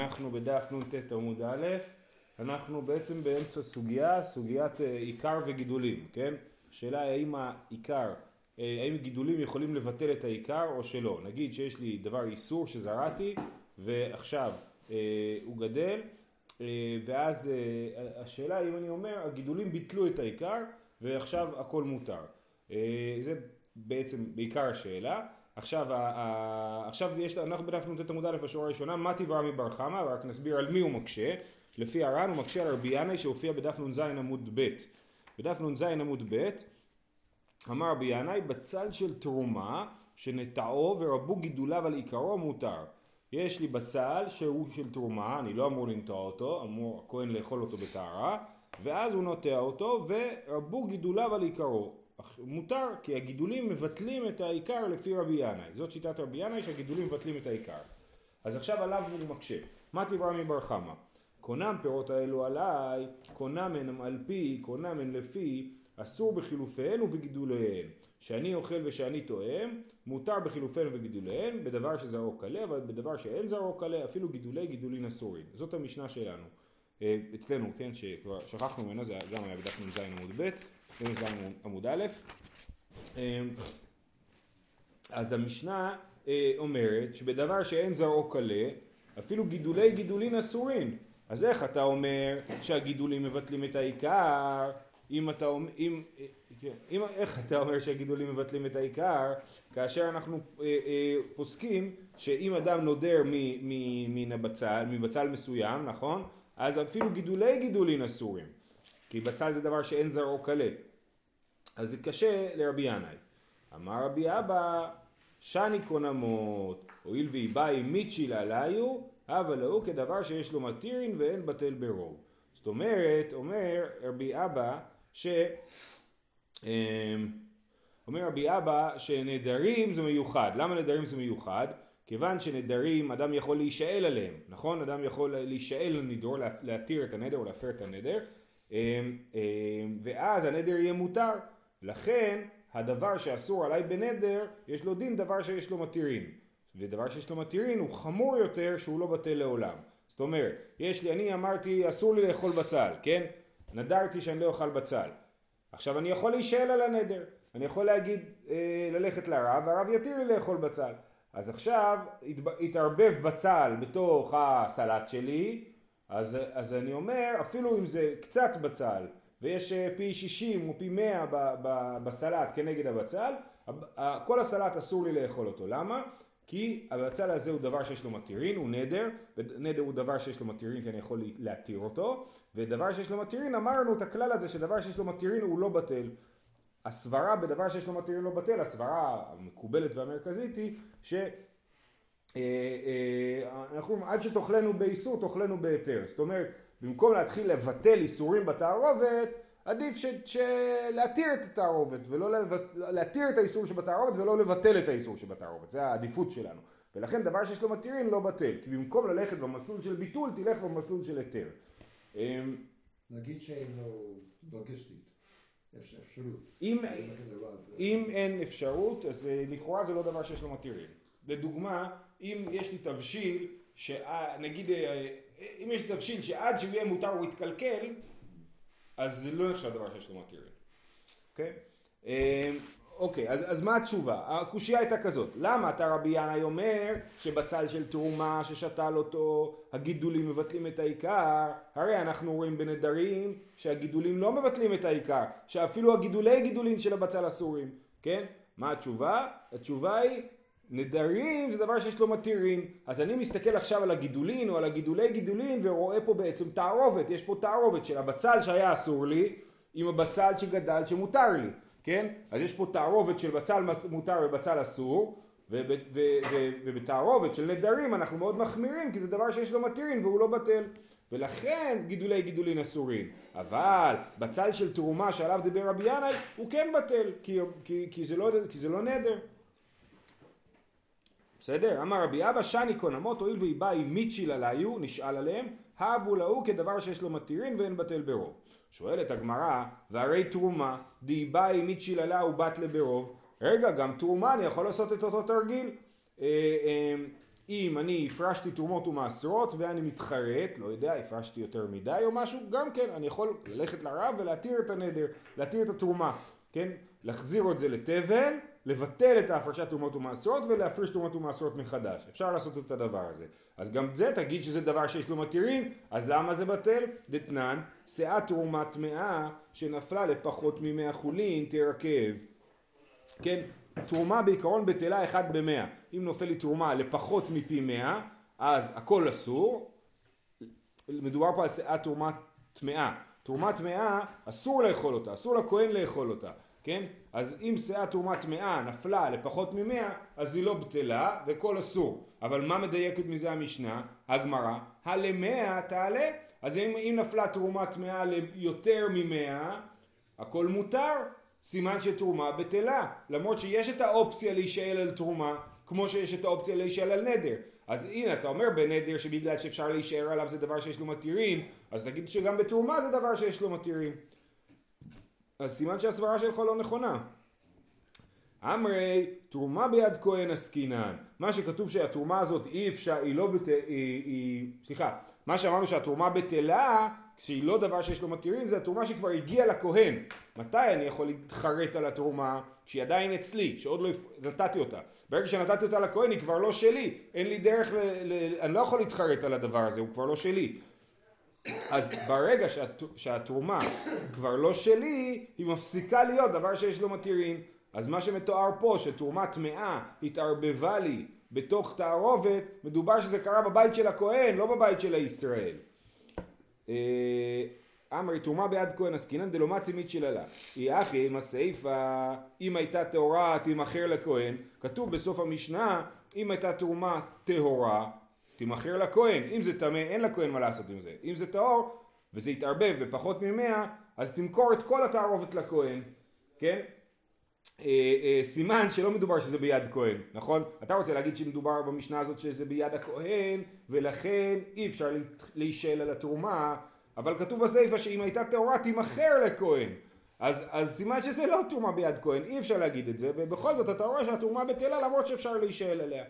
אנחנו בדף נ"ט עמוד א', אנחנו בעצם באמצע סוגיה, סוגיית אה, עיקר וגידולים, כן? השאלה האם העיקר, אה, האם גידולים יכולים לבטל את העיקר או שלא. נגיד שיש לי דבר איסור שזרעתי ועכשיו אה, הוא גדל אה, ואז אה, השאלה אם אני אומר הגידולים ביטלו את העיקר ועכשיו הכל מותר. אה, זה בעצם בעיקר השאלה. עכשיו, עכשיו יש, אנחנו בדף נ"ט עמוד א' בשורה הראשונה, מה תברא מבר חמא, ורק נסביר על מי הוא מקשה. לפי הר"ן הוא מקשה על רבי ינאי שהופיע בדף נ"ז עמוד ב'. בדף נ"ז עמוד ב' אמר רבי ינאי בצל של תרומה שנטעו ורבו גידוליו על עיקרו מותר. יש לי בצל שהוא של תרומה, אני לא אמור לנטוע אותו, אמור הכהן לאכול אותו בטהרה, ואז הוא נוטע אותו ורבו גידוליו על עיקרו. מותר, כי הגידולים מבטלים את העיקר לפי רבי ינאי. זאת שיטת רבי ינאי שהגידולים מבטלים את העיקר. אז עכשיו עליו הוא מקשה. מה תברא מבר חמא? קונם פירות האלו עליי, קונם הן על פי, קונם הן לפי, אסור בחילופיהן ובגידוליהן. שאני אוכל ושאני תואם, מותר בחילופיהן וגידוליהן, בדבר שזרעו קלה, אבל בדבר שאין זרעו קלה, אפילו גידולי גידולין אסורים. זאת המשנה שלנו. אה, אצלנו, כן, שכבר שכחנו ממנו, זה גם היה בדף נ"ז עמוד ב', נ"ז עמוד א'. אה, אז המשנה אה, אומרת שבדבר שאין זרעו קלה, אפילו גידולי גידולין אסורים. אז איך אתה אומר שהגידולים מבטלים את העיקר, אם אתה אומר, אם, כן, אם, איך אתה אומר שהגידולים מבטלים את העיקר, כאשר אנחנו אה, אה, פוסקים שאם אדם נודר מן הבצל, מבצל מסוים, נכון? אז אפילו גידולי גידולין אסורים, כי בצל זה דבר שאין זרעו קלה. אז זה קשה לרבי ינאי. אמר רבי אבא, שני קונמות, הואיל ואיבאי מיצ'יל עליו, הווה להו כדבר שיש לו מתירין ואין בטל ברוב. זאת אומרת, אומר רבי אבא, ש... אמ, אומר רבי אבא שנדרים זה מיוחד. למה נדרים זה מיוחד? כיוון שנדרים אדם יכול להישאל עליהם, נכון? אדם יכול להישאל לנידור, להתיר את הנדר או להפר את הנדר, ואז הנדר יהיה מותר. לכן הדבר שאסור עליי בנדר, יש לו דין דבר שיש לו מתירים. ודבר שיש לו מתירים הוא חמור יותר שהוא לא בטל לעולם. זאת אומרת, יש לי, אני אמרתי אסור לי לאכול בצל, כן? נדרתי שאני לא אוכל בצל. עכשיו אני יכול להישאל על הנדר. אני יכול להגיד, אה, ללכת לרב, והרב יתיר לי לאכול בצל. אז עכשיו התערבב בצל בתוך הסלט שלי, אז, אז אני אומר, אפילו אם זה קצת בצל, ויש אה, פי 60 או פי 100 ב, ב, בסלט כנגד הבצל, כל הסלט אסור לי לאכול אותו. למה? כי הבצל הזה הוא דבר שיש לו מתירין, הוא נדר, ונדר הוא דבר שיש לו מתירין כי אני יכול להתיר אותו, ודבר שיש לו מתירין, אמרנו את הכלל הזה שדבר שיש לו מתירין הוא לא בטל. הסברה בדבר שיש לו מתירין לא בטל, הסברה המקובלת והמרכזית היא ש... אה, אה, אנחנו עד שתאכלנו באיסור תאכלנו בהיתר. זאת אומרת, במקום להתחיל לבטל איסורים בתערובת, עדיף ש... ש... להתיר את התערובת, ולא לבט... להתיר את האיסור שבתערובת ולא לבטל את האיסור שבתערובת, זה העדיפות שלנו. ולכן דבר שיש לו מתירין לא בטל, כי במקום ללכת במסלול של ביטול, תלך במסלול של היתר. אמ, נגיד שאין לו לוגיסטית, אפשרות. אם, אם אין אפשרות, אז אה, לכאורה זה לא דבר שיש לו מתירין. לדוגמה, אם יש לי תבשיל, נגיד, אה, אם יש לי תבשיל שעד שהוא יהיה מותר הוא יתקלקל, אז זה לא נחשב דבר שיש לו מתירין. אוקיי? אמ, אוקיי, אז, אז מה התשובה? הקושייה הייתה כזאת, למה אתה רבי ינאי אומר שבצל של תרומה ששתל אותו הגידולים מבטלים את העיקר? הרי אנחנו רואים בנדרים שהגידולים לא מבטלים את העיקר, שאפילו הגידולי גידולים של הבצל אסורים, כן? מה התשובה? התשובה היא נדרים זה דבר שיש לו מתירין, אז אני מסתכל עכשיו על הגידולין או על הגידולי גידולין ורואה פה בעצם תערובת, יש פה תערובת של הבצל שהיה אסור לי עם הבצל שגדל שמותר לי, כן? אז יש פה תערובת של בצל מותר ובצל אסור. ובתערובת של נדרים אנחנו מאוד מחמירים כי זה דבר שיש לו מתירין והוא לא בטל. ולכן גידולי גידולין אסורים. אבל בצל של תרומה שעליו דיבר רבי ינאי הוא כן בטל כי, כי, כי, זה, לא, כי זה לא נדר בסדר? אמר רבי אבא שני קונמות הואיל והיא באה עם מיצ'יל עליו נשאל עליהם הבו להו כדבר שיש לו מתירין ואין בטל ברוב שואלת הגמרא והרי תרומה די באי מיצ'יל עלה ובת לברוב רגע גם תרומה אני יכול לעשות את אותו תרגיל אה, אה, אם אני הפרשתי תרומות ומעשרות ואני מתחרט, לא יודע, הפרשתי יותר מדי או משהו, גם כן, אני יכול ללכת לרב ולהתיר את הנדר, להתיר את התרומה, כן? להחזיר את זה לתבל, לבטל את ההפרשת תרומות ומעשרות ולהפריש תרומות ומעשרות מחדש. אפשר לעשות את הדבר הזה. אז גם זה תגיד שזה דבר שיש לו מתירים, אז למה זה בטל? דתנן, שאה תרומה טמאה שנפלה לפחות ממאה חולין תרכב. כן, תרומה בעיקרון בטלה אחד במאה. אם נופל לי תרומה לפחות מפי מאה, אז הכל אסור. מדובר פה על שאה תרומה טמאה. תרומה טמאה אסור לאכול אותה, אסור לכהן לאכול אותה. כן? אז אם שאה תרומה טמאה נפלה לפחות ממאה, אז היא לא בטלה וכל אסור. אבל מה מדייקת מזה המשנה? הגמרא, הלמאה תעלה. אז אם, אם נפלה תרומה טמאה ליותר ממאה, הכל מותר. סימן שתרומה בטלה. למרות שיש את האופציה להישאל על תרומה, כמו שיש את האופציה להישאל על נדר. אז הנה אתה אומר בנדר שבגלל שאפשר להישאר עליו זה דבר שיש לו מתירים, אז תגיד שגם בתרומה זה דבר שיש לו מתירים. אז סימן שהסברה שלך לא נכונה. אמרי, תרומה ביד כהן עסקינן. מה שכתוב שהתרומה הזאת אי אפשר, היא לא בת... היא, היא... סליחה, מה שאמרנו שהתרומה בטלה, כשהיא לא דבר שיש לו מתירים, זה התרומה שכבר הגיעה לכהן. מתי אני יכול להתחרט על התרומה? כשהיא עדיין אצלי, שעוד לא נתתי אותה. ברגע שנתתי אותה לכהן היא כבר לא שלי. אין לי דרך ל... ל... אני לא יכול להתחרט על הדבר הזה, הוא כבר לא שלי. אז ברגע שהת... שהתרומה כבר לא שלי, היא מפסיקה להיות דבר שיש לו מתירים. אז מה שמתואר פה, שתרומה טמאה התערבבה לי בתוך תערובת, מדובר שזה קרה בבית של הכהן, לא בבית של הישראל. אה, אמרי תרומה ביד כהן עסקינן דלא מצי מצ'יללה. היא אחי אם הסיפה אם הייתה טהורה תימכר לכהן כתוב בסוף המשנה אם הייתה תרומה טהורה תימכר לכהן. אם זה טמא אין לכהן מה לעשות עם זה. אם זה טהור וזה יתערבב בפחות ממאה אז תמכור את כל התערובת לכהן כן? אה, אה, סימן שלא מדובר שזה ביד כהן, נכון? אתה רוצה להגיד שמדובר במשנה הזאת שזה ביד הכהן ולכן אי אפשר להישאל על התרומה אבל כתוב בסיפא שאם הייתה טהורה תימכר לכהן. אז, אז סימן שזה לא תרומה ביד כהן, אי אפשר להגיד את זה ובכל זאת אתה רואה שהתרומה בטלה למרות שאפשר להישאל עליה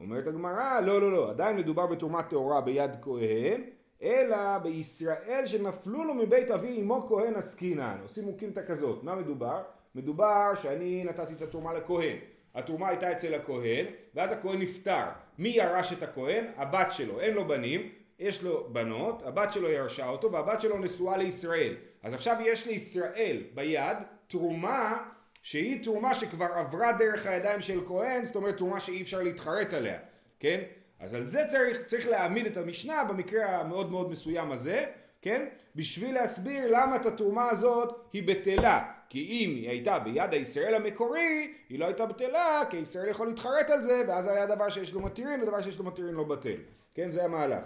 אומרת הגמרא לא לא לא עדיין מדובר בתרומה טהורה ביד כהן אלא בישראל שנפלו לו מבית אבי אמו כהן עסקינן עושים מוקימתא כזאת מה מדובר? מדובר שאני נתתי את התרומה לכהן. התרומה הייתה אצל הכהן, ואז הכהן נפטר. מי ירש את הכהן? הבת שלו. אין לו בנים, יש לו בנות, הבת שלו ירשה אותו, והבת שלו נשואה לישראל. אז עכשיו יש לישראל ביד תרומה שהיא תרומה שכבר עברה דרך הידיים של כהן, זאת אומרת תרומה שאי אפשר להתחרט עליה, כן? אז על זה צריך, צריך להעמיד את המשנה במקרה המאוד מאוד מסוים הזה, כן? בשביל להסביר למה את התרומה הזאת היא בטלה. כי אם היא הייתה ביד הישראל המקורי, היא לא הייתה בטלה, כי ישראל יכול להתחרט על זה, ואז היה דבר שיש לו מתירים, ודבר שיש לו מתירים לא בטל. כן, זה המהלך.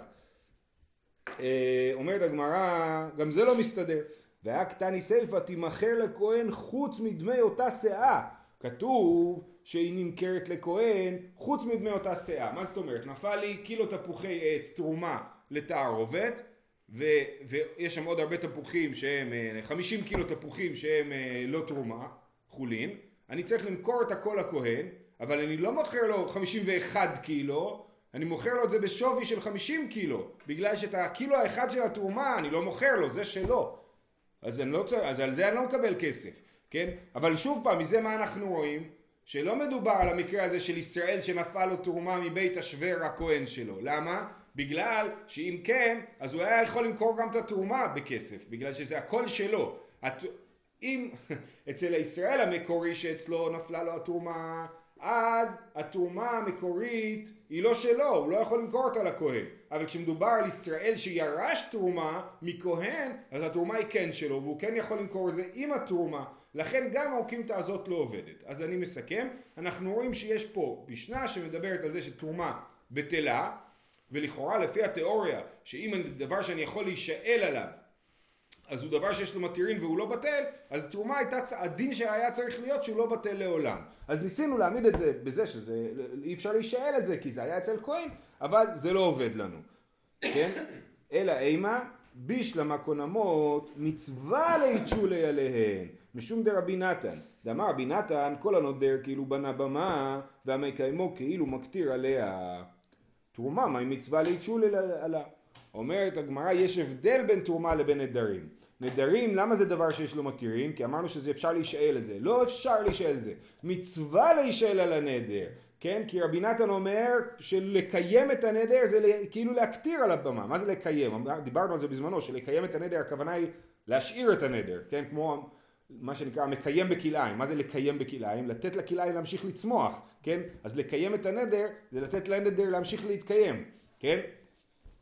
אה, אומרת הגמרא, גם זה לא מסתדר. והיה קטני סלפא תימכר לכהן חוץ מדמי אותה שאה. כתוב שהיא נמכרת לכהן חוץ מדמי אותה שאה. מה זאת אומרת? נפל לי קילו תפוחי עץ תרומה לתערובת ו, ויש שם עוד הרבה תפוחים שהם 50 אה, קילו תפוחים שהם אה, לא תרומה, חולין, אני צריך למכור את הכל לכהן, אבל אני לא מוכר לו 51 קילו, אני מוכר לו את זה בשווי של 50 קילו, בגלל שאת הקילו האחד של התרומה אני לא מוכר לו, זה שלו. אז, לא צריך, אז על זה אני לא מקבל כסף, כן? אבל שוב פעם, מזה מה אנחנו רואים? שלא מדובר על המקרה הזה של ישראל שנפל לו תרומה מבית השוור הכהן שלו. למה? בגלל שאם כן, אז הוא היה יכול למכור גם את התרומה בכסף, בגלל שזה הכל שלו. הת... אם אצל הישראל המקורי שאצלו נפלה לו התרומה, אז התרומה המקורית היא לא שלו, הוא לא יכול למכור אותה לכהן. אבל כשמדובר על ישראל שירש תרומה מכהן, אז התרומה היא כן שלו, והוא כן יכול למכור את זה עם התרומה. לכן גם האוקימתא הזאת לא עובדת. אז אני מסכם, אנחנו רואים שיש פה משנה שמדברת על זה שתרומה בטלה, ולכאורה לפי התיאוריה שאם דבר שאני יכול להישאל עליו אז הוא דבר שיש לו מתירין והוא לא בטל, אז תרומה הייתה, הדין שהיה צריך להיות שהוא לא בטל לעולם. אז ניסינו להעמיד את זה בזה שזה, אי אפשר להישאל על זה כי זה היה אצל כהן, אבל זה לא עובד לנו, כן? אלא אימה, בישלמה קונמות, מצווה ליצ'ולי עליהן, משום דרבי נתן. דאמר רבי נתן, כל הנודר כאילו בנה במה, והמקיימו כאילו מקטיר עליה. תרומה, מהי מצווה ליצ'ול עלה? אומרת הגמרא, יש הבדל בין תרומה לבין נדרים. נדרים, למה זה דבר שיש לו מתירים? כי אמרנו שזה אפשר להישאל את זה. לא אפשר להישאל את זה. מצווה להישאל על הנדר. כן? כי רבי נתן אומר שלקיים את הנדר זה כאילו להקטיר על הבמה. מה זה לקיים? דיברנו על זה בזמנו, שלקיים את הנדר הכוונה היא להשאיר את הנדר, כן? כמו מה שנקרא מקיים בכלאיים. מה זה לקיים בכלאיים? לתת לכלאיים להמשיך לצמוח, כן? אז לקיים את הנדר זה לתת לנדר להמשיך להתקיים, כן?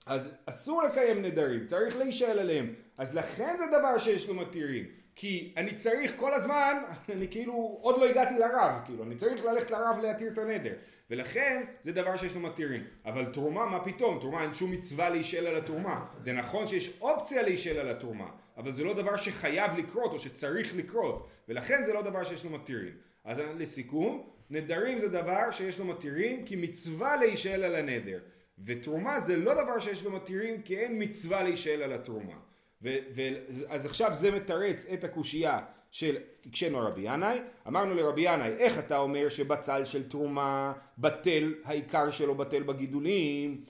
אז אסור לקיים נדרים, צריך להישאל עליהם. אז לכן זה דבר שיש לו מתירים. כי אני צריך כל הזמן, אני כאילו עוד לא הגעתי לרב, כאילו, אני צריך ללכת לרב להתיר את הנדר. ולכן זה דבר שיש לו מתירים. אבל תרומה, מה פתאום? תרומה אין שום מצווה להישאל על התרומה. זה נכון שיש אופציה להישאל על התרומה, אבל זה לא דבר שחייב לקרות או שצריך לקרות. ולכן זה לא דבר שיש לו מתירים. אז לסיכום, נדרים זה דבר שיש לו מתירים כי מצווה להישאל על הנדר. ותרומה זה לא דבר שיש לו מתירים כי אין מצווה להישאל על התרומה. ו, ו, אז עכשיו זה מתרץ את הקושייה של הקשינו רבי ינאי, אמרנו לרבי ינאי, איך אתה אומר שבצל של תרומה בטל, העיקר שלו בטל בגידולים?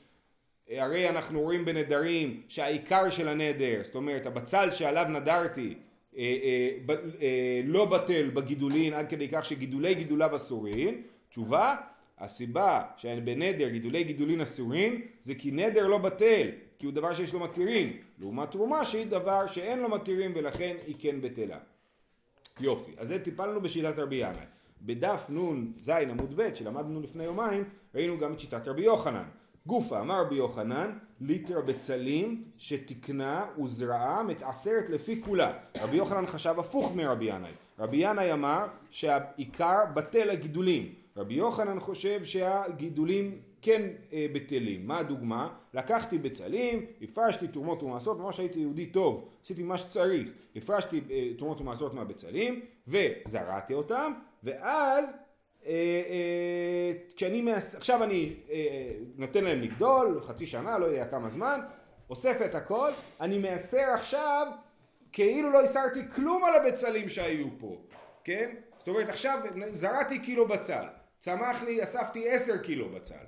הרי אנחנו רואים בנדרים שהעיקר של הנדר, זאת אומרת הבצל שעליו נדרתי אה, אה, אה, לא בטל בגידולין עד כדי כך שגידולי גידוליו אסורים, תשובה הסיבה שבנדר גידולי גידולין אסורים זה כי נדר לא בטל כי הוא דבר שיש לו מתירים. לעומת תרומה שהיא דבר שאין לו מתירים ולכן היא כן בטלה. יופי. אז זה טיפלנו בשיטת רבי ינאי. בדף נ"ז עמוד ב' שלמדנו לפני יומיים ראינו גם את שיטת רבי יוחנן. גופה אמר רבי יוחנן ליטר בצלים שתקנה וזרעה מתעשרת לפי כולה. רבי יוחנן חשב הפוך מרבי ינאי. רבי ינאי אמר שהעיקר בטל הגידולים רבי יוחנן חושב שהגידולים כן אה, בטלים. מה הדוגמה? לקחתי בצלים, הפרשתי תרומות ומעשרות, ממש הייתי יהודי טוב, עשיתי מה שצריך, הפרשתי אה, תרומות ומעשרות מהבצלים וזרעתי אותם, ואז אה, אה, כשאני, מס... עכשיו אני אה, נותן להם לגדול, חצי שנה, לא יודע כמה זמן, אוסף את הכל, אני מעשר עכשיו כאילו לא הסרתי כלום על הבצלים שהיו פה, כן? זאת אומרת עכשיו זרעתי קילו בצל, צמח לי, אספתי עשר קילו בצל.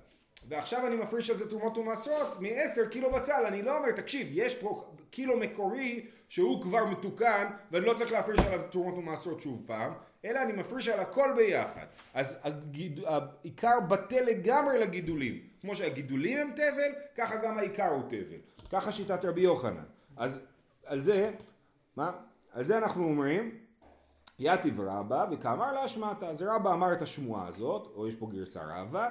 ועכשיו אני מפריש על זה תרומות ומעשרות מ-10 קילו בצל, אני לא אומר, תקשיב, יש פה קילו מקורי שהוא כבר מתוקן ואני לא צריך להפריש עליו תרומות ומעשרות שוב פעם, אלא אני מפריש על הכל ביחד. אז הגיד... העיקר בטל לגמרי לגידולים. כמו שהגידולים הם תבל, ככה גם העיקר הוא תבל. ככה שיטת רבי יוחנן. אז על זה, מה? על זה אנחנו אומרים יתיב רבא וכאמר להשמטה, אז רבא אמר את השמועה הזאת, או יש פה גרסה רבא,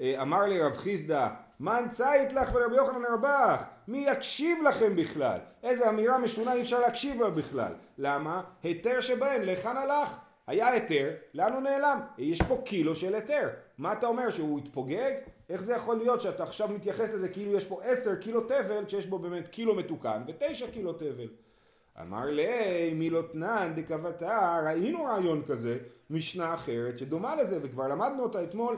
אה, אמר לי רב חיסדא, מן צית לך ורבי יוחנן רבך, מי יקשיב לכם בכלל? איזה אמירה משונה אי אפשר להקשיב לה בכלל. למה? היתר שבהן, להיכן הלך? היה היתר, לאן הוא נעלם? יש פה קילו של היתר. מה אתה אומר, שהוא התפוגג? איך זה יכול להיות שאתה עכשיו מתייחס לזה כאילו יש פה עשר קילו תבל, כשיש בו באמת קילו מתוקן ותשע קילו תבל? אמר לי מילותנן דקבתה, ראינו רעיון כזה, משנה אחרת שדומה לזה וכבר למדנו אותה אתמול,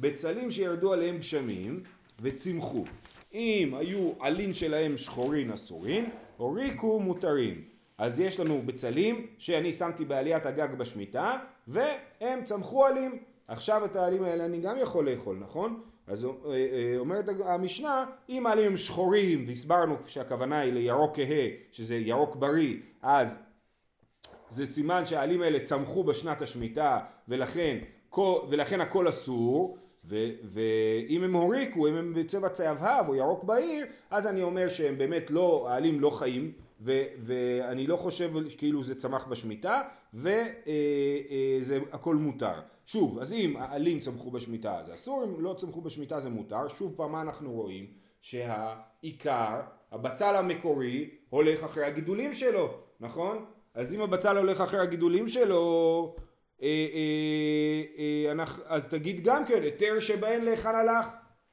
בצלים שירדו עליהם גשמים וצמחו. אם היו עלין שלהם שחורין אסורין, הוריקו מותרים. אז יש לנו בצלים שאני שמתי בעליית הגג בשמיטה והם צמחו עלים. עכשיו את העלים האלה אני גם יכול לאכול, נכון? אז אה, אה, אומרת המשנה, אם העלים הם שחורים, והסברנו שהכוונה היא לירוק כהה, שזה ירוק בריא, אז זה סימן שהעלים האלה צמחו בשנת השמיטה, ולכן, ולכן הכל אסור, ואם הם הוריקו, אם הם בצבע צהבהב או ירוק בהיר, אז אני אומר שהם באמת לא, העלים לא חיים, ו, ואני לא חושב כאילו זה צמח בשמיטה, וזה אה, הכל מותר. שוב, אז אם העלים צמחו בשמיטה זה אסור, אם לא צמחו בשמיטה זה מותר. שוב פעם מה אנחנו רואים? שהעיקר, הבצל המקורי, הולך אחרי הגידולים שלו, נכון? אז אם הבצל הולך אחרי הגידולים שלו, אה, אה, אה, אז תגיד גם כן, היתר שבהן להיכן הלך.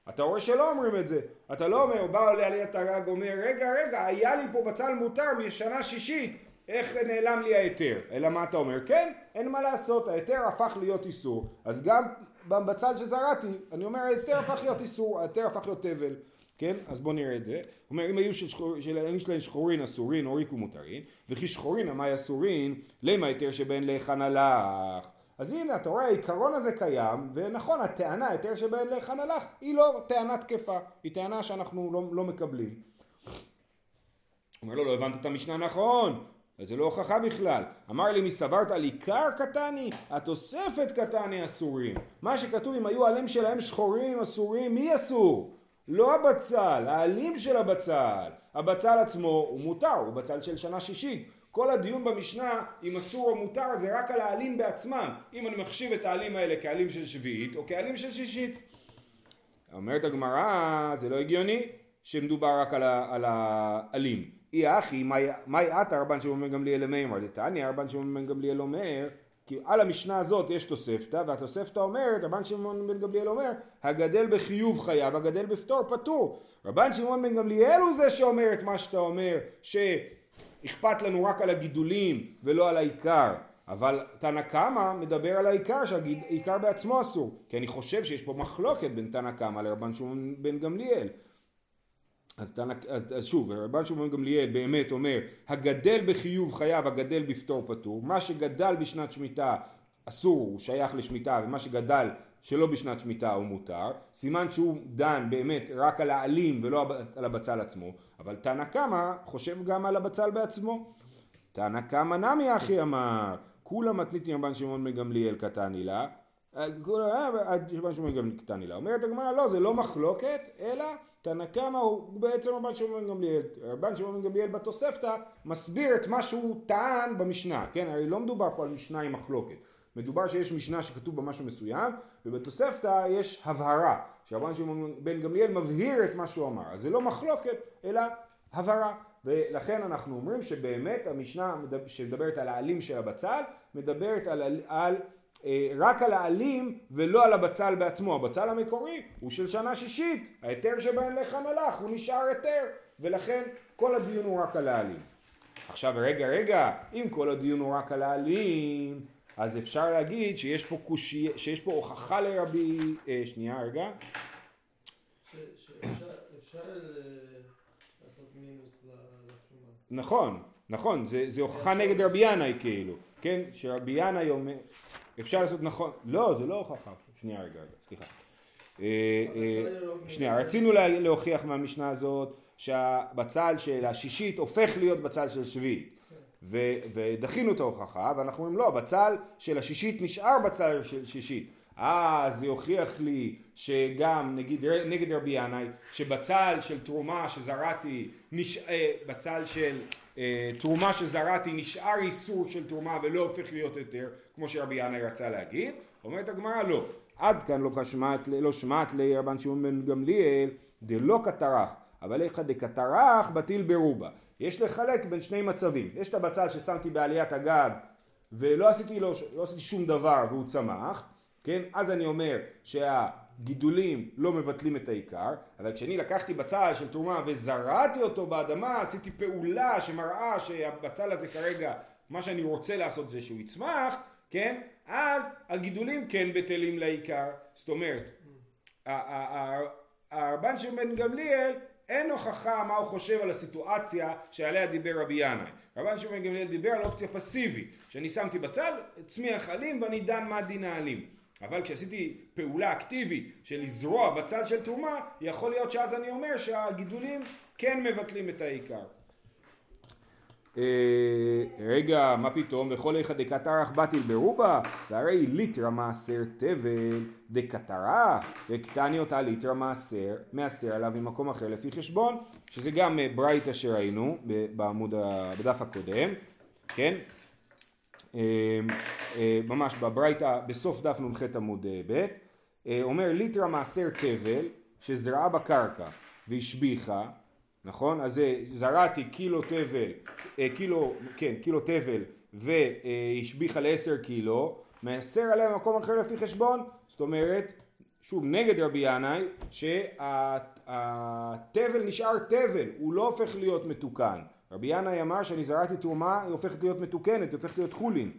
אתה רואה שלא אומרים את זה. אתה לא אומר, בא עולה עליית הרג, אומר, רגע, רגע, היה לי פה בצל מותר משנה שישית, איך נעלם לי ההיתר? אלא מה אתה אומר? כן, אין מה לעשות, ההיתר הפך להיות איסור. אז גם בצד שזרעתי, אני אומר ההיתר הפך להיות איסור, ההיתר הפך להיות תבל. כן? אז בואו נראה את זה. הוא אומר, אם היו שלהם שלהם שחורין אסורין, הוריקו מותרין, וכי שחורין עמי אסורין, למה היתר שבהן להיכן הלך? אז הנה אתה רואה העיקרון הזה קיים ונכון הטענה היתר שבהן להיכן הלך היא לא טענה תקפה היא טענה שאנחנו לא, לא מקבלים. אומר לו לא הבנת את המשנה נכון זה לא הוכחה בכלל. אמר לי, מי סברת על עיקר קטני? התוספת קטני אסורים. מה שכתוב, אם היו העלים שלהם שחורים אסורים, מי אסור? לא הבצל, העלים של הבצל. הבצל עצמו הוא מותר, הוא בצל של שנה שישית. כל הדיון במשנה אם אסור או מותר זה רק על העלים בעצמם. אם אני מחשיב את העלים האלה כעלים של שביעית או כעלים של שישית. אומרת הגמרא, זה לא הגיוני שמדובר רק על העלים. אי אחי, מאי עתה רבן שמעון בן גמליאל למימר לתניא רבן שמעון בן גמליאל אומר כי על המשנה הזאת יש תוספתא והתוספתא אומרת רבן שמעון בן גמליאל אומר הגדל בחיוב חייב הגדל בפטור פטור רבן שמעון בן גמליאל הוא זה שאומר את מה שאתה אומר שאכפת לנו רק על הגידולים ולא על העיקר. אבל תנא קמא מדבר על העיקר שהעיקר בעצמו אסור. כי אני חושב שיש פה מחלוקת בין תנא קמא לרבן שמעון בן גמליאל. אז, תנא, אז, אז שוב, רבן שמעון גמליאל באמת אומר, הגדל בחיוב חייב, הגדל בפטור פטור, מה שגדל בשנת שמיטה אסור, הוא שייך לשמיטה, ומה שגדל שלא בשנת שמיטה הוא מותר, סימן שהוא דן באמת רק על העלים ולא על הבצל עצמו, אבל תנא קמא חושב גם על הבצל בעצמו. תנא קמא נמי אחי אמר, כולה מתנית רבן שמעון בן גמליאל קטני לה, כולה רבן שמעון בן גמליאל קטני לה. אומרת הגמרא לא, זה לא מחלוקת, אלא תנא קמא הוא בעצם רבן שמעון בן גמליאל. רבן שמעון בן גמליאל בתוספתא מסביר את מה שהוא טען במשנה, כן? הרי לא מדובר פה על משנה עם מחלוקת. מדובר שיש משנה שכתוב בה משהו מסוים, ובתוספתא יש הבהרה, שרבן שמעון בן גמליאל מבהיר את מה שהוא אמר. אז זה לא מחלוקת, אלא הבהרה. ולכן אנחנו אומרים שבאמת המשנה שמדברת על העלים של הבצל, מדברת על, על אה, רק על העלים ולא על הבצל בעצמו. הבצל המקורי הוא של שנה שישית, ההיתר שבהן לכאן הלך, הוא נשאר היתר, ולכן כל הדיון הוא רק על העלים. עכשיו רגע רגע, אם כל הדיון הוא רק על העלים, אז אפשר להגיד שיש פה, קושי, שיש פה הוכחה לרבי, אה, שנייה רגע. שאפשר אה, לעשות מינוס לתשומה. נכון, נכון, זה, זה הוכחה נגד רבי ינאי כאילו, כן, שרבי ינאי אומר, אפשר לעשות נכון, לא, זה לא הוכחה, שנייה רגע, רגע, סליחה. אה, אה, שנייה, רצינו להוכיח מהמשנה הזאת שהבצל של השישית הופך להיות בצל של שביעית. ודחינו את ההוכחה, ואנחנו אומרים לא, הבצל של השישית נשאר בצל של שישית. אה, זה יוכיח לי שגם נגיד נגד רבי ינאי, שבצל של תרומה שזרעתי, נש... אה, בצל של אה, תרומה שזרעתי נשאר איסור של תרומה ולא הופך להיות יותר, כמו שרבי ינאי רצה להגיד, אומרת הגמרא לא, עד כאן לא כשמעת, לא שמעת לרבן שמעון בן גמליאל דלא קטרח, אבל איכא דקטרח בטיל ברובה. יש לחלק בין שני מצבים, יש את הבצל ששמתי בעליית הגג ולא עשיתי, לו, לא עשיתי שום דבר והוא צמח, כן? אז אני אומר שה... גידולים לא מבטלים את העיקר, אבל כשאני לקחתי בצל של תרומה וזרעתי אותו באדמה, עשיתי פעולה שמראה שהבצל הזה כרגע, מה שאני רוצה לעשות זה שהוא יצמח, כן? אז הגידולים כן בטלים לעיקר. זאת אומרת, הרבן של בן גמליאל אין הוכחה מה הוא חושב על הסיטואציה שעליה דיבר רבי ינאי. רבן שמעון גמליאל דיבר על אופציה פסיבית, שאני שמתי בצל, צמיח עלים ואני דן מה דין העלים. אבל כשעשיתי פעולה אקטיבית של לזרוע בצד של תרומה, יכול להיות שאז אני אומר שהגידולים כן מבטלים את העיקר. אה, רגע, מה פתאום? וכל איכא דקתרח בטיל ברובה, והרי ליטרא מעשר תבל דקתרח, וקטני אותה ליטרא מעשר, מעשר עליו ממקום אחר לפי חשבון, שזה גם אה, ברייתא שראינו בעמוד, בדף הקודם, כן? אה, ממש בברייתא, בסוף דף נ"ח עמוד ב', אומר ליטרה מעשר תבל שזרעה בקרקע והשביחה, נכון? אז זרעתי קילו תבל, קילו, כן, קילו תבל והשביחה לעשר קילו, מעשר עליה במקום אחר לפי חשבון, זאת אומרת, שוב נגד רבי ינאי, שהתבל נשאר תבל, הוא לא הופך להיות מתוקן. רבי ינאי אמר שאני זרעתי תרומה, היא הופכת להיות מתוקנת, היא הופכת להיות חולין.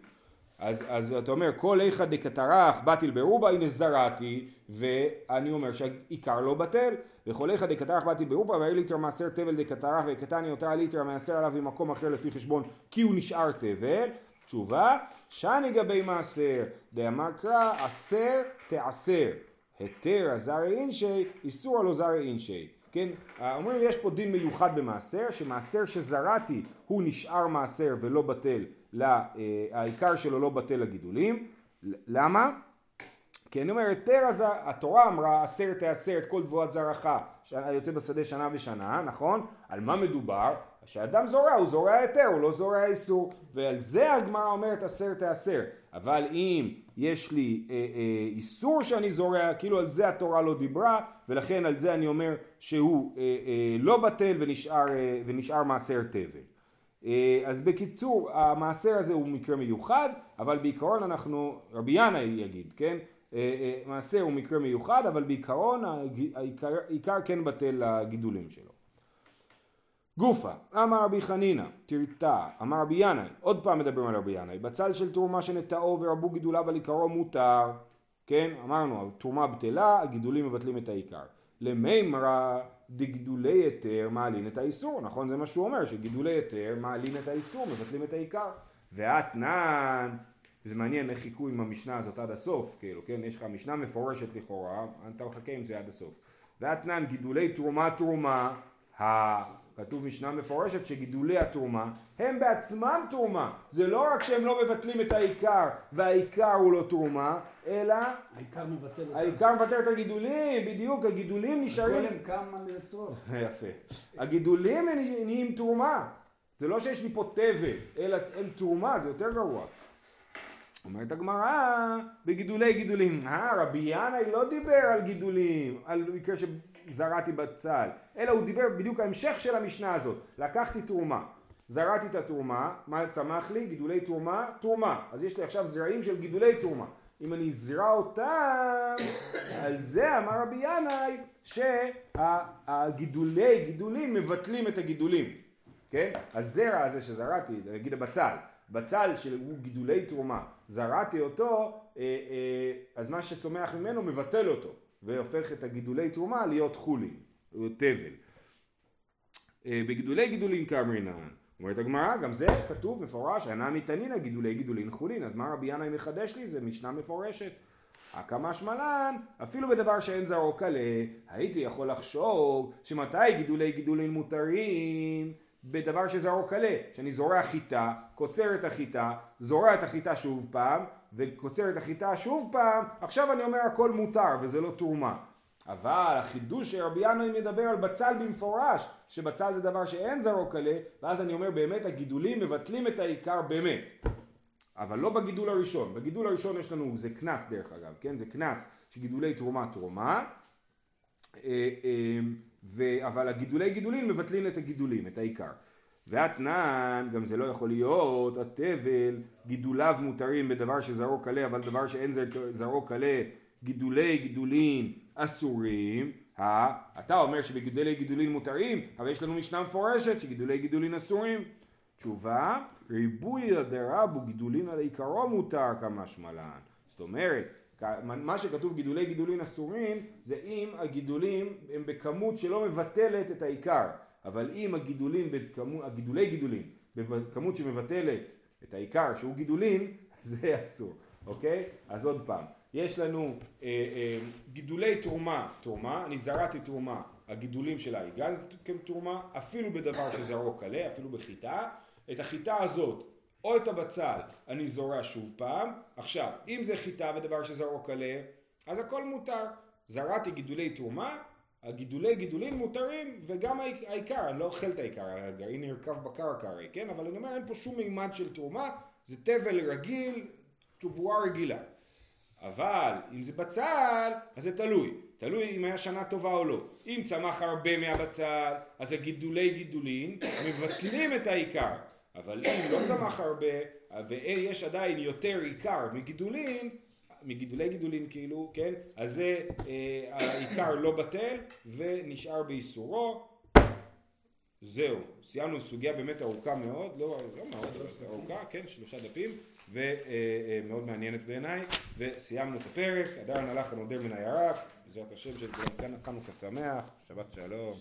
אז, אז אתה אומר, כל איכא דקטרח באטיל ברובה, הנה זרעתי, ואני אומר שהעיקר לא בטל, וכל איכא דקטרח באטיל ברובה, והאי ליטר מעשר תבל דקטרח וקטני אותה ליטר מעשר עליו ממקום אחר לפי חשבון, כי הוא נשאר תבל, תשובה, שאני גבי מעשר, דאמר קרא, עשר תעשר. היתר הזרי אינשי, איסור הלא זרי אינשי. כן, אומרים יש פה דין מיוחד במעשר, שמעשר שזרעתי הוא נשאר מעשר ולא בטל, לה, אה, העיקר שלו לא בטל לגידולים. למה? כי אני אומר, היתר הזר, התורה אמרה עשר תעשר את כל תבואת זרעך, יוצא בשדה שנה ושנה, נכון? על מה מדובר? כשאדם זורע הוא זורע היתר, הוא לא זורע איסור, ועל זה הגמרא אומרת עשר תעשר. אבל אם יש לי אה, אה, איסור שאני זורע, כאילו על זה התורה לא דיברה, ולכן על זה אני אומר שהוא אה, אה, לא בטל ונשאר, אה, ונשאר מעשר תבל. אה, אז בקיצור, המעשר הזה הוא מקרה מיוחד, אבל בעיקרון אנחנו, רבי ינאי יגיד, כן? אה, אה, מעשר הוא מקרה מיוחד, אבל בעיקרון העיקר, כן בטל לגידולים שלו. גופה, אמר רבי חנינא, תרתע, אמר רבי ינאי, עוד פעם מדברים על רבי ינאי, בצל של תרומה שנטעו ורבו גידוליו על עיקרו מותר, כן, אמרנו, תרומה בטלה, הגידולים מבטלים את העיקר. למימרא דגידולי היתר מעלין את האיסור, נכון זה מה שהוא אומר, שגידולי היתר מעלין את האיסור, מבטלים את העיקר. ואתנן, זה מעניין איך חיכו עם המשנה הזאת עד הסוף, כאילו, כן, יש לך משנה מפורשת לכאורה, אתה מחכה עם זה עד הסוף. ואתנן גידולי תרומה תרומה, כתוב משנה מפורשת שגידולי התרומה הם בעצמם תרומה. זה לא רק שהם לא מבטלים את העיקר והעיקר הוא לא תרומה, אלא העיקר מבטל אותם. העיקר מבטל את הגידולים, בדיוק, הגידולים נשארים... הגולם קם על יוצרו. יפה. הגידולים נהיים תרומה. זה לא שיש לי פה תבל, אלא הם תרומה, זה יותר גרוע. אומרת הגמרא, בגידולי גידולים. אה, רבי ינאי לא דיבר על גידולים, על מקרה שזרעתי בצל, אלא הוא דיבר בדיוק ההמשך של המשנה הזאת. לקחתי תרומה, זרעתי את התרומה, מה צמח לי? גידולי תרומה, תרומה. אז יש לי עכשיו זרעים של גידולי תרומה. אם אני אזרע אותם, על זה אמר רבי ינאי שהגידולי גידולים מבטלים את הגידולים. כן? הזרע הזה שזרעתי, נגיד הבצל, בצל שהוא גידולי תרומה, זרעתי אותו, אה, אה, אז מה שצומח ממנו מבטל אותו, והופך את הגידולי תרומה להיות חולין, תבל. אה, בגידולי גידולין כאמרינן, אומרת הגמרא, גם זה כתוב מפורש, ענה מתנינא גידולי גידולין חולין, אז מה רבי ינאי מחדש לי? זה משנה מפורשת. הקמה שמלן, אפילו בדבר שאין זרעו קלה, הייתי יכול לחשוב שמתי גידולי גידולין מותרים בדבר שזרעו קלה, שאני זורע חיטה, קוצר את החיטה, זורע את החיטה שוב פעם, וקוצר את החיטה שוב פעם, עכשיו אני אומר הכל מותר וזה לא תרומה. אבל החידוש שרבי ינאי מדבר על בצל במפורש, שבצל זה דבר שאין זרעו קלה, ואז אני אומר באמת הגידולים מבטלים את העיקר באמת. אבל לא בגידול הראשון, בגידול הראשון יש לנו, זה קנס דרך אגב, כן? זה קנס שגידולי תרומה תרומה, אה, אה, ו... אבל הגידולי גידולים מבטלים את הגידולים, את העיקר. ואתנן, גם זה לא יכול להיות, התבל, גידוליו מותרים בדבר שזרעו קלה, אבל דבר שאין זרעו קלה, גידולי גידולין אסורים. אה, אתה אומר שבגידולי גידולין מותרים, אבל יש לנו משנה מפורשת שגידולי גידולין אסורים. תשובה, ריבוי דרבו גידולין על עיקרו מותר כמה שמלן. זאת אומרת, מה שכתוב גידולי גידולין אסורים זה אם הגידולים הם בכמות שלא מבטלת את העיקר אבל אם הגידולים, בכמות, הגידולי גידולים בכמות שמבטלת את העיקר שהוא גידולין זה אסור אוקיי? אז עוד פעם יש לנו אה, אה, גידולי תרומה תרומה אני זרעתי תרומה הגידולים שלה היא גם כתרומה אפילו בדבר שזרעו קלה אפילו בחיטה את החיטה הזאת או את הבצל אני זורע שוב פעם. עכשיו, אם זה חיטה ודבר שזרעו קלה, אז הכל מותר. זרעתי גידולי תרומה, הגידולי גידולים מותרים, וגם העיקר, אני לא אוכל את העיקר, הגרעין נרקב בקרקע הרי, כן? אבל אני אומר, אין פה שום מימד של תרומה, זה תבל רגיל, תבואה רגילה. אבל אם זה בצל, אז זה תלוי. תלוי אם היה שנה טובה או לא. אם צמח הרבה מהבצל, אז הגידולי גידולין מבטלים את העיקר. אבל אם לא צמח הרבה ויש עדיין יותר עיקר מגידולין, מגידולי גידולין כאילו, כן? אז זה אה, העיקר לא בטל ונשאר באיסורו. זהו, סיימנו סוגיה באמת ארוכה מאוד, לא, לא מאוד ארוכה, כן, שלושה דפים, ומאוד אה, אה, מעניינת בעיניי, וסיימנו את הפרק, עדיין הלך הנודר מן הירק, בעזרת השם של כולנו חנוכה שמח, שבת שלום.